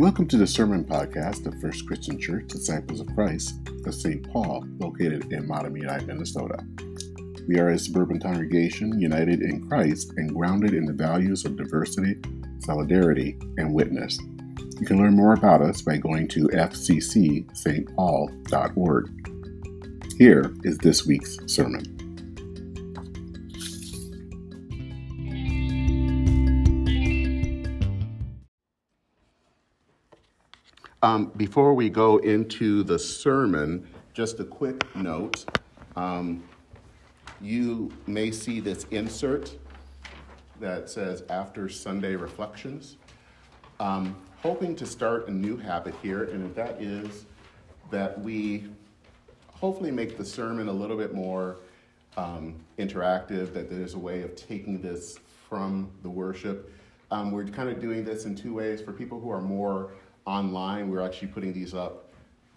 Welcome to the Sermon Podcast of First Christian Church Disciples of Christ of St. Paul, located in Mahtomedi, Minnesota. We are a suburban congregation united in Christ and grounded in the values of diversity, solidarity, and witness. You can learn more about us by going to fccstpaul.org. Here is this week's sermon. Um, before we go into the sermon, just a quick note. Um, you may see this insert that says After Sunday Reflections. Um, hoping to start a new habit here, and that is that we hopefully make the sermon a little bit more um, interactive, that there's a way of taking this from the worship. Um, we're kind of doing this in two ways for people who are more online. We're actually putting these up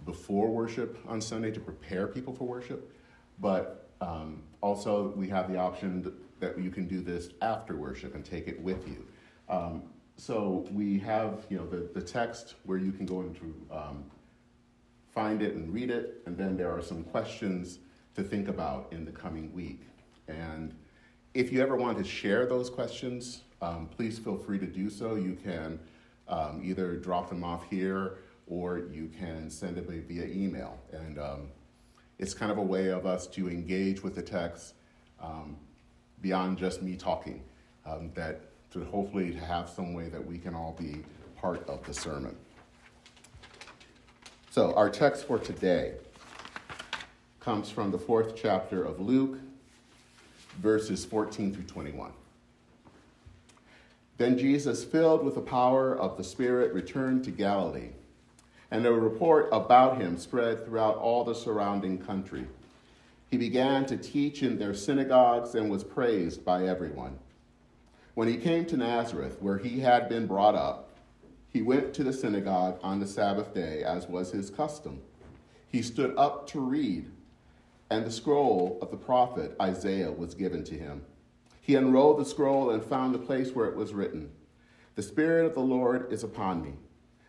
before worship on Sunday to prepare people for worship. But um, also, we have the option that you can do this after worship and take it with you. Um, so we have, you know, the, the text where you can go into um, find it and read it, and then there are some questions to think about in the coming week. And if you ever want to share those questions, um, please feel free to do so. You can um, either drop them off here or you can send them via email. And um, it's kind of a way of us to engage with the text um, beyond just me talking, um, that to hopefully to have some way that we can all be part of the sermon. So, our text for today comes from the fourth chapter of Luke, verses 14 through 21. Then Jesus, filled with the power of the Spirit, returned to Galilee, and a report about him spread throughout all the surrounding country. He began to teach in their synagogues and was praised by everyone. When he came to Nazareth, where he had been brought up, he went to the synagogue on the Sabbath day, as was his custom. He stood up to read, and the scroll of the prophet Isaiah was given to him. He unrolled the scroll and found the place where it was written The Spirit of the Lord is upon me,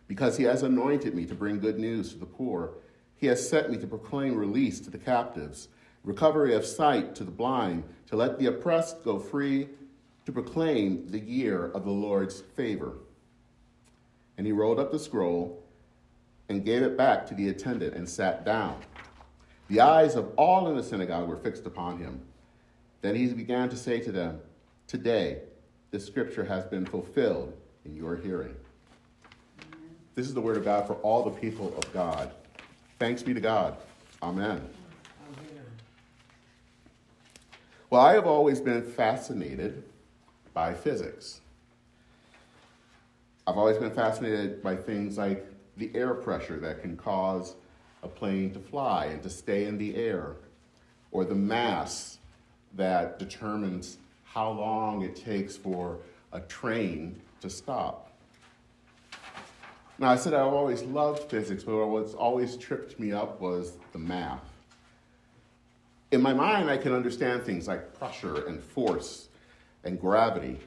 because he has anointed me to bring good news to the poor. He has sent me to proclaim release to the captives, recovery of sight to the blind, to let the oppressed go free, to proclaim the year of the Lord's favor. And he rolled up the scroll and gave it back to the attendant and sat down. The eyes of all in the synagogue were fixed upon him. Then he began to say to them, Today, this scripture has been fulfilled in your hearing. This is the word of God for all the people of God. Thanks be to God. Amen. Well, I have always been fascinated by physics. I've always been fascinated by things like the air pressure that can cause a plane to fly and to stay in the air, or the mass that determines how long it takes for a train to stop. Now, I said I've always loved physics, but what's always tripped me up was the math. In my mind, I can understand things like pressure and force and gravity.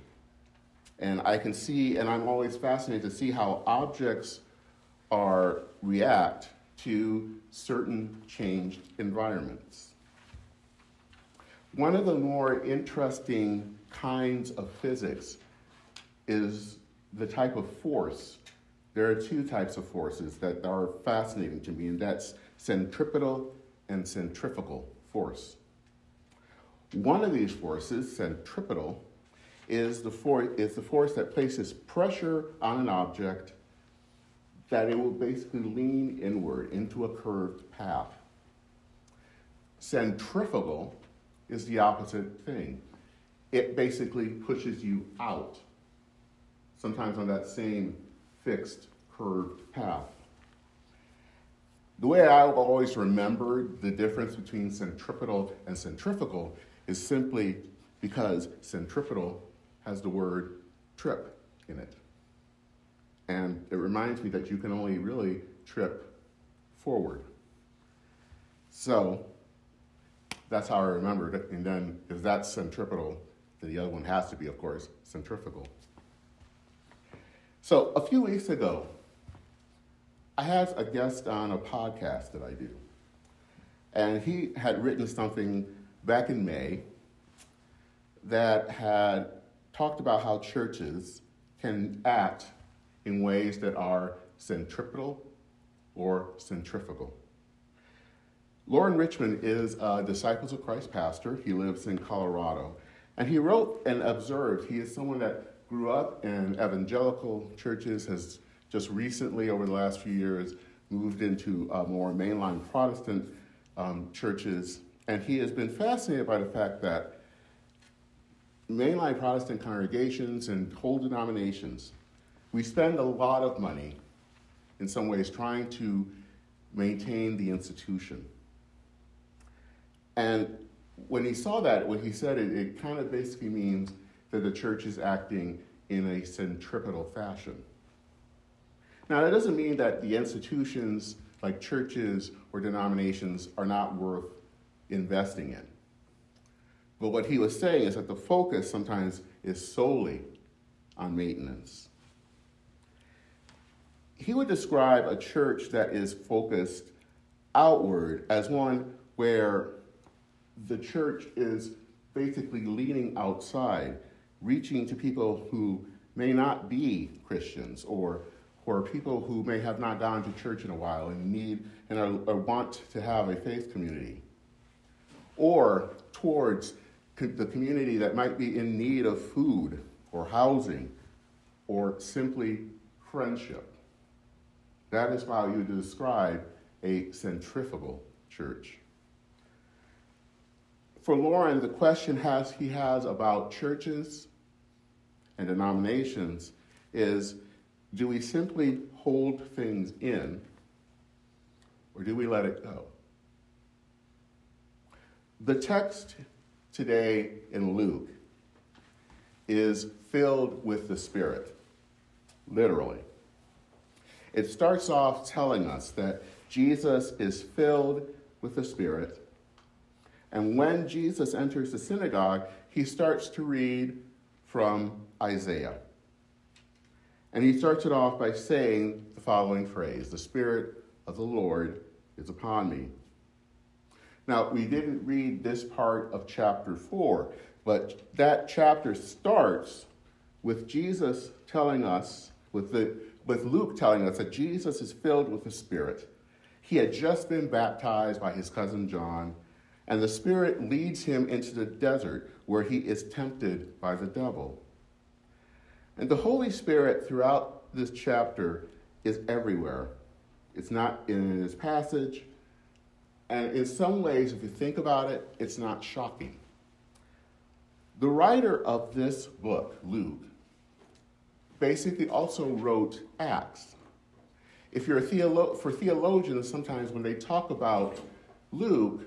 And I can see, and I'm always fascinated to see how objects are react to certain changed environments. One of the more interesting kinds of physics is the type of force. There are two types of forces that are fascinating to me, and that's centripetal and centrifugal force. One of these forces, centripetal, is the, for- is the force that places pressure on an object that it will basically lean inward into a curved path. Centrifugal is the opposite thing. It basically pushes you out, sometimes on that same fixed, curved path. The way I've always remembered the difference between centripetal and centrifugal is simply because centripetal has the word trip in it. And it reminds me that you can only really trip forward. So that's how I remembered it. And then, if that's centripetal, then the other one has to be, of course, centrifugal. So, a few weeks ago, I had a guest on a podcast that I do. And he had written something back in May that had talked about how churches can act in ways that are centripetal or centrifugal. Loren Richmond is a Disciples of Christ pastor. He lives in Colorado. And he wrote and observed, he is someone that grew up in evangelical churches, has just recently, over the last few years, moved into uh, more mainline Protestant um, churches. And he has been fascinated by the fact that mainline Protestant congregations and whole denominations, we spend a lot of money in some ways trying to maintain the institution. And when he saw that, when he said it, it kind of basically means that the church is acting in a centripetal fashion. Now, that doesn't mean that the institutions like churches or denominations are not worth investing in. But what he was saying is that the focus sometimes is solely on maintenance. He would describe a church that is focused outward as one where the church is basically leaning outside, reaching to people who may not be Christians or or people who may have not gone to church in a while and need and are, are want to have a faith community, or towards the community that might be in need of food or housing or simply friendship. That is how you describe a centrifugal church. For Loren, the question has, he has about churches and denominations is do we simply hold things in or do we let it go? The text today in Luke is filled with the Spirit, literally. It starts off telling us that Jesus is filled with the Spirit. And when Jesus enters the synagogue, he starts to read from Isaiah. And he starts it off by saying the following phrase The Spirit of the Lord is upon me. Now, we didn't read this part of chapter 4, but that chapter starts with Jesus telling us, with, the, with Luke telling us that Jesus is filled with the Spirit. He had just been baptized by his cousin John, and the Spirit leads him into the desert where he is tempted by the devil. And the Holy Spirit throughout this chapter is everywhere. It's not in this passage. And in some ways, if you think about it, it's not shocking. The writer of this book, Luke, basically also wrote Acts. If you're a theolo- for theologians, sometimes when they talk about Luke,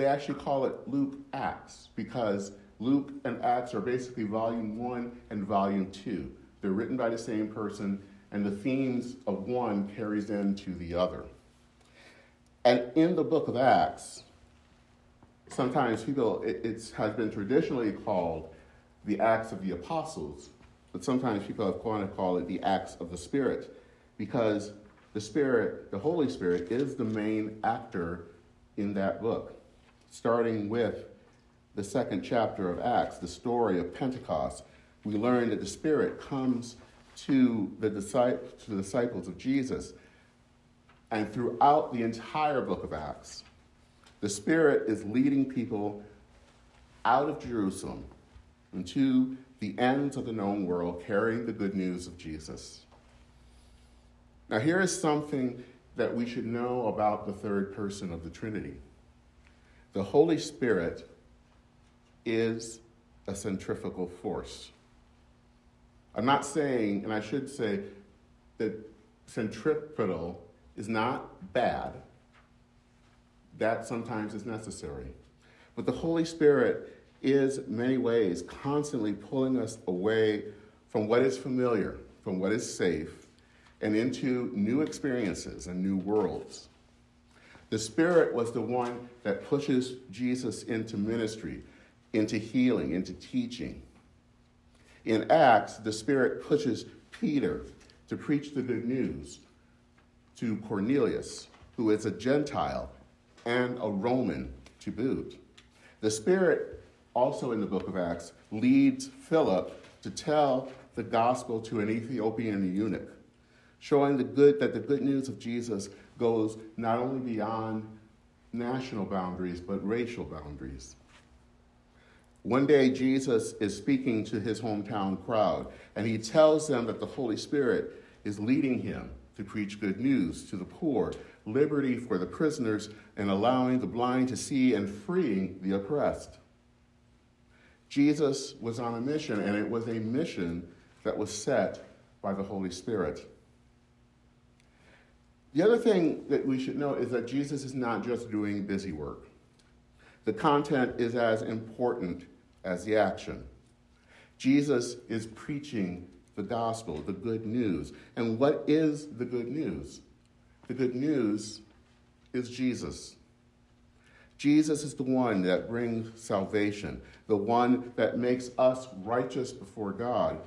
they actually call it Luke Acts because Luke and Acts are basically volume one and volume two. They're written by the same person, and the themes of one carries into the other. And in the book of Acts, sometimes people, it it's, has been traditionally called the Acts of the Apostles, but sometimes people have gone to call it the Acts of the Spirit, because the Spirit, the Holy Spirit, is the main actor in that book, starting with the second chapter of Acts, the story of Pentecost, we learn that the Spirit comes to the, disciples, of Jesus. And throughout the entire book of Acts, the Spirit is leading people out of Jerusalem into the ends of the known world, carrying the good news of Jesus. Now, here is something that we should know about the third person of the Trinity the Holy Spirit is a centrifugal force. I'm not saying, and I should say, that centripetal is not bad. That sometimes is necessary. But the Holy Spirit is, many ways, constantly pulling us away from what is familiar, from what is safe, and into new experiences and new worlds. The Spirit was the one that pushes Jesus into ministry, into healing, into teaching. In Acts, the Spirit pushes Peter to preach the good news, to Cornelius, who is a Gentile and a Roman to boot. The Spirit, also in the book of Acts, leads Philip to tell the gospel to an Ethiopian eunuch, showing the good that the good news of Jesus goes not only beyond national boundaries but racial boundaries. One day, Jesus is speaking to his hometown crowd, and he tells them that the Holy Spirit is leading him to preach good news to the poor, liberty for the prisoners, and allowing the blind to see and freeing the oppressed. Jesus was on a mission, and it was a mission that was set by the Holy Spirit. The other thing that we should know is that Jesus is not just doing busy work. The content is as important as the action. Jesus is preaching the gospel, the good news. And what is the good news? The good news is Jesus. Jesus is the one that brings salvation, the one that makes us righteous before God.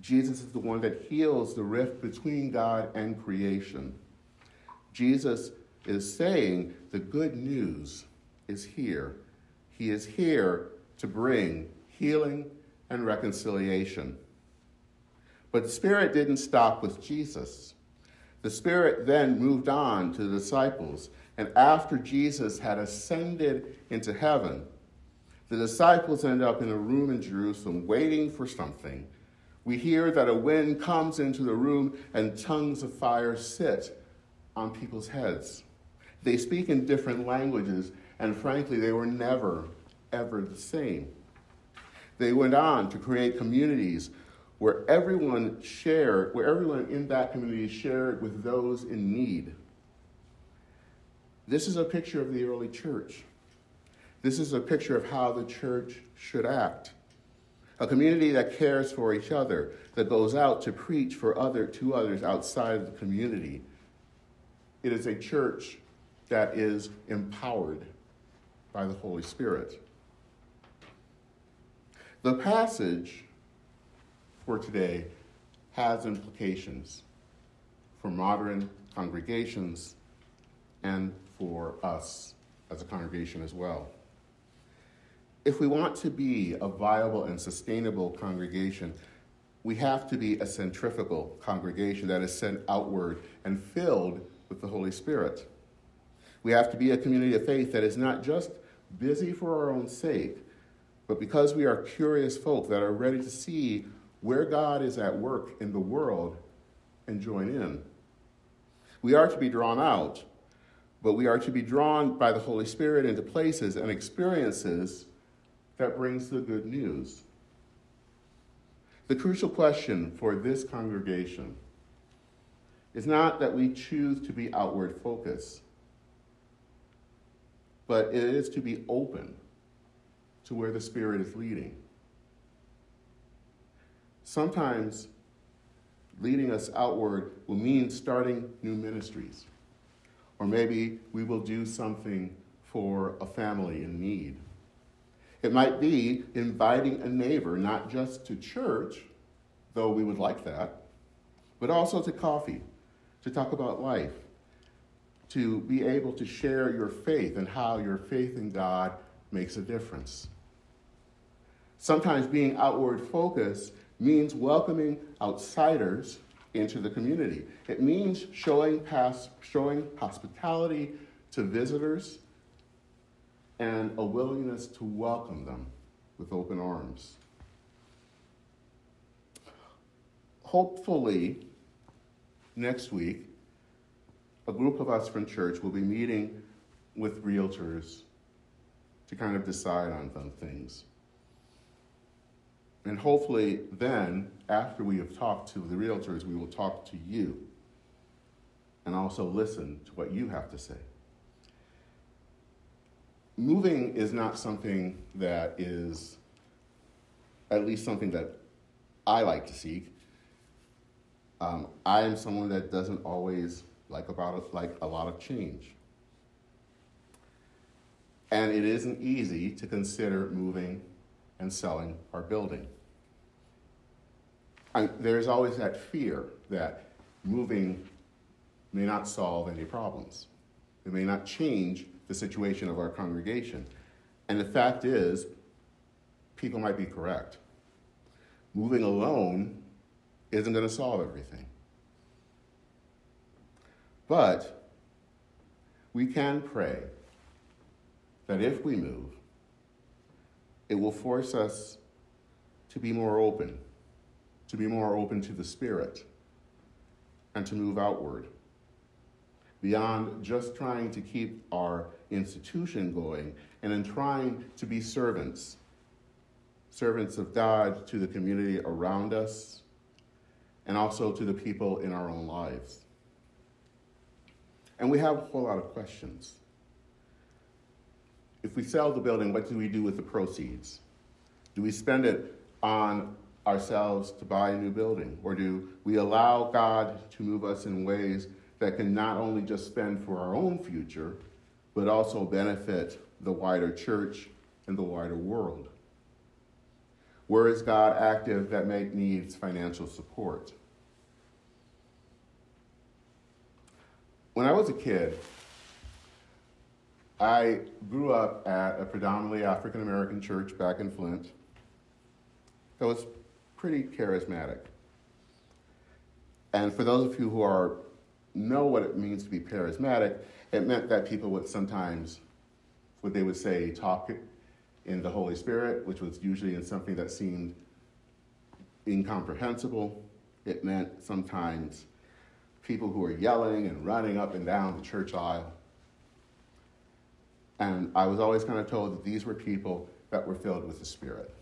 Jesus is the one that heals the rift between God and creation. Jesus is saying the good news is here. He is here to bring healing and reconciliation. But the Spirit didn't stop with Jesus. The Spirit then moved on to the disciples, and after Jesus had ascended into heaven, the disciples end up in a room in Jerusalem waiting for something. We hear that a wind comes into the room and tongues of fire sit on people's heads. They speak in different languages, and frankly, they were never, ever the same. They went on to create communities where everyone shared, where everyone in that community shared with those in need. This is a picture of the early church. This is a picture of how the church should act. A community that cares for each other, that goes out to preach for other to others outside of the community, it is a church that is empowered by the Holy Spirit. The passage for today has implications for modern congregations and for us as a congregation as well. If we want to be a viable and sustainable congregation, we have to be a centrifugal congregation that is sent outward and filled with the Holy Spirit. We have to be a community of faith that is not just busy for our own sake, but because we are curious folk that are ready to see where God is at work in the world and join in. We are to be drawn out, but we are to be drawn by the Holy Spirit into places and experiences that brings the good news. The crucial question for this congregation is not that we choose to be outward focused, but it is to be open to where the Spirit is leading. Sometimes leading us outward will mean starting new ministries, or maybe we will do something for a family in need. It might be inviting a neighbor, not just to church, though we would like that, but also to coffee to talk about life, to be able to share your faith and how your faith in God makes a difference. Sometimes being outward focused means welcoming outsiders into the community. It means showing, past, showing hospitality to visitors and a willingness to welcome them with open arms. Hopefully, next week, a group of us from church will be meeting with realtors to kind of decide on some things. And hopefully, then, after we have talked to the realtors, we will talk to you and also listen to what you have to say. Moving is not something that is, at least something that I like to seek. Um, I am someone that doesn't always like about like a lot of change. And it isn't easy to consider moving and selling our building. there's always that fear that moving may not solve any problems. It may not change the situation of our congregation. And the fact is, people might be correct. Moving alone isn't going to solve everything. But we can pray that if we move, it will force us to be more open, to be more open to the Spirit, and to move outward beyond just trying to keep our institution going and in trying to be servants, servants of God to the community around us and also to the people in our own lives. And we have a whole lot of questions. If we sell the building, what do we do with the proceeds? Do we spend it on ourselves to buy a new building? Or do we allow God to move us in ways that can not only just spend for our own future, but also benefit the wider church and the wider world? Where is God active that may needs financial support? When I was a kid, I grew up at a predominantly African American church back in Flint that was pretty charismatic. And for those of you who are know what it means to be charismatic, it meant that people would sometimes, what they would say, talk in the Holy Spirit, which was usually in something that seemed incomprehensible. It meant sometimes people who were yelling and running up and down the church aisle. And I was always kind of told that these were people that were filled with the Spirit.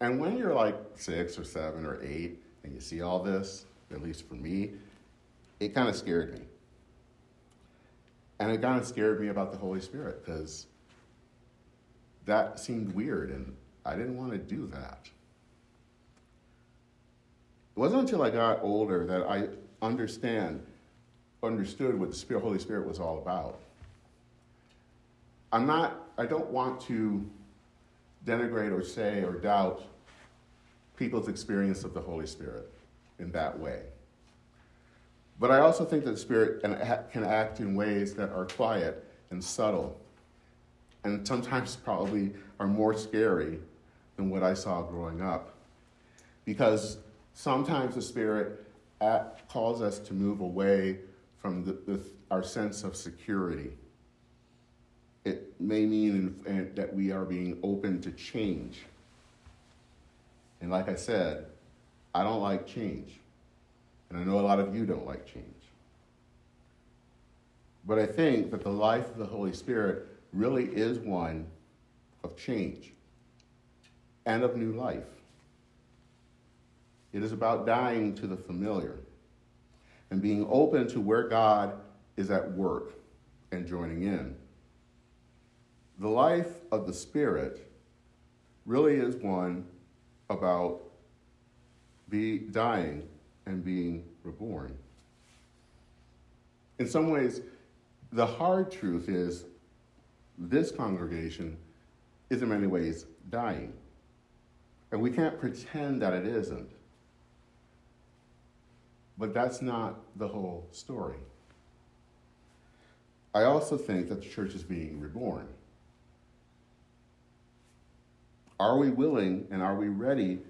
And when you're like six or seven or eight and you see all this, at least for me, it kind of scared me. And it kind of scared me about the Holy Spirit because that seemed weird and I didn't want to do that. It wasn't until I got older that I understand, understood what the Spirit, Holy Spirit was all about. I'm not, I don't want to denigrate or say or doubt people's experience of the Holy Spirit in that way. But I also think that the Spirit can act in ways that are quiet and subtle, and sometimes probably are more scary than what I saw growing up. Because sometimes the Spirit uh, calls us to move away from the, the, our sense of security. It may mean in, in, that we are being open to change. And like I said, I don't like change. And I know a lot of you don't like change. But I think that the life of the Holy Spirit really is one of change and of new life. It is about dying to the familiar and being open to where God is at work and joining in. The life of the Spirit really is one about be dying and being reborn. In some ways, the hard truth is this congregation is in many ways dying. And we can't pretend that it isn't. But that's not the whole story. I also think that the church is being reborn. Are we willing and are we ready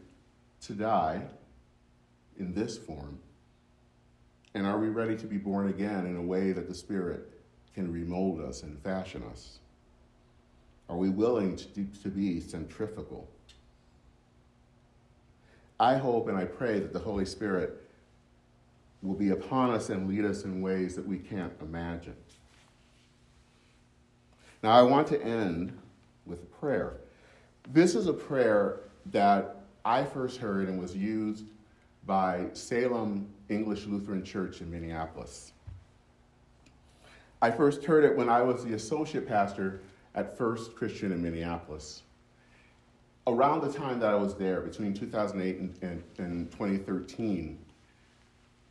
to die in this form? And are we ready to be born again in a way that the Spirit can remold us and fashion us? Are we willing to, to be centrifugal? I hope and I pray that the Holy Spirit will be upon us and lead us in ways that we can't imagine. Now, I want to end with a prayer. This is a prayer that I first heard and was used by Salem English Lutheran Church in Minneapolis. I first heard it when I was the associate pastor at First Christian in Minneapolis. Around the time that I was there, between 2008 and, and, and 2013,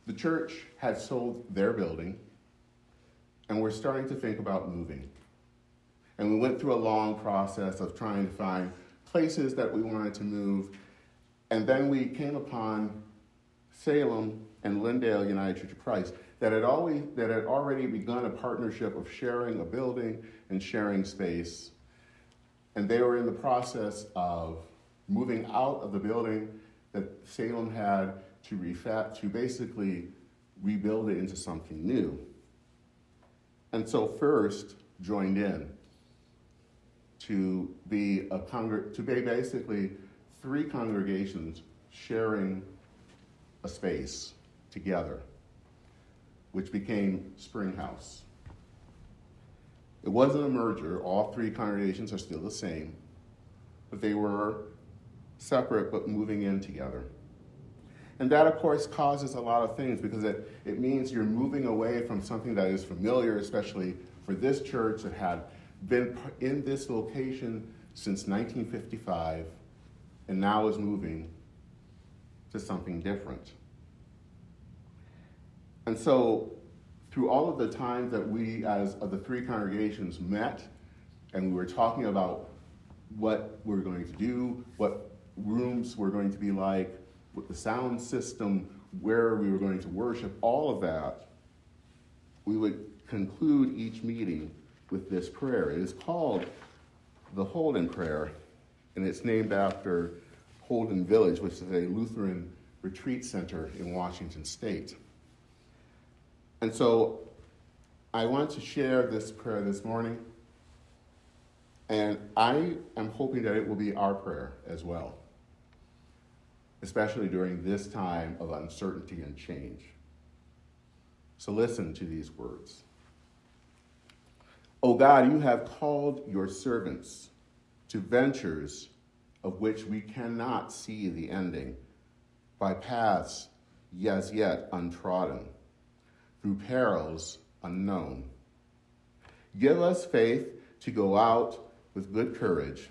the church had sold their building and we're starting to think about moving. And we went through a long process of trying to find places that we wanted to move. And then we came upon Salem and Lyndale United Church of Christ that had always that had already begun a partnership of sharing a building and sharing space. And they were in the process of moving out of the building that Salem had to refat to basically rebuild it into something new. And so first joined in to be a congr- to be basically three congregations sharing a space together, which became Spring House. It wasn't a merger, all three congregations are still the same, but they were separate but moving in together. And that, of course, causes a lot of things because it, it means you're moving away from something that is familiar, especially for this church that had been in this location since 1955 and now is moving to something different. And so, through all of the times that we, as the three congregations, met and we were talking about what we're going to do, what rooms were going to be like, what the sound system, where we were going to worship, all of that, we would conclude each meeting with this prayer. It is called the Holden Prayer, and it's named after Holden Village, which is a Lutheran retreat center in Washington State. And so I want to share this prayer this morning, and I am hoping that it will be our prayer as well, especially during this time of uncertainty and change. So listen to these words. O God, you have called your servants to ventures of which we cannot see the ending, by paths as yet untrodden, through perils unknown. Give us faith to go out with good courage,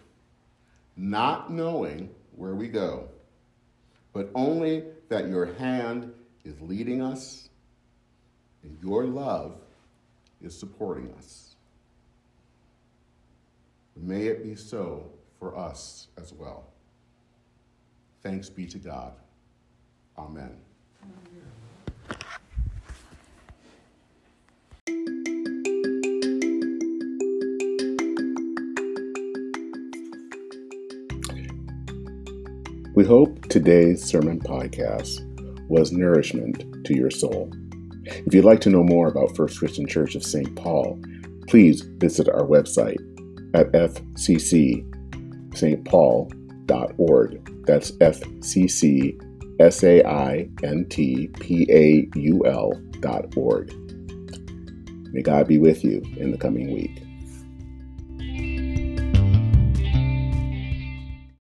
not knowing where we go, but only that your hand is leading us and your love is supporting us. May it be so for us as well. Thanks be to God. Amen. We hope today's sermon podcast was nourishment to your soul. If you'd like to know more about First Christian Church of St. Paul, please visit our website at fccstpaul.org. That's fccsaintpaul dot org. May God be with you in the coming week.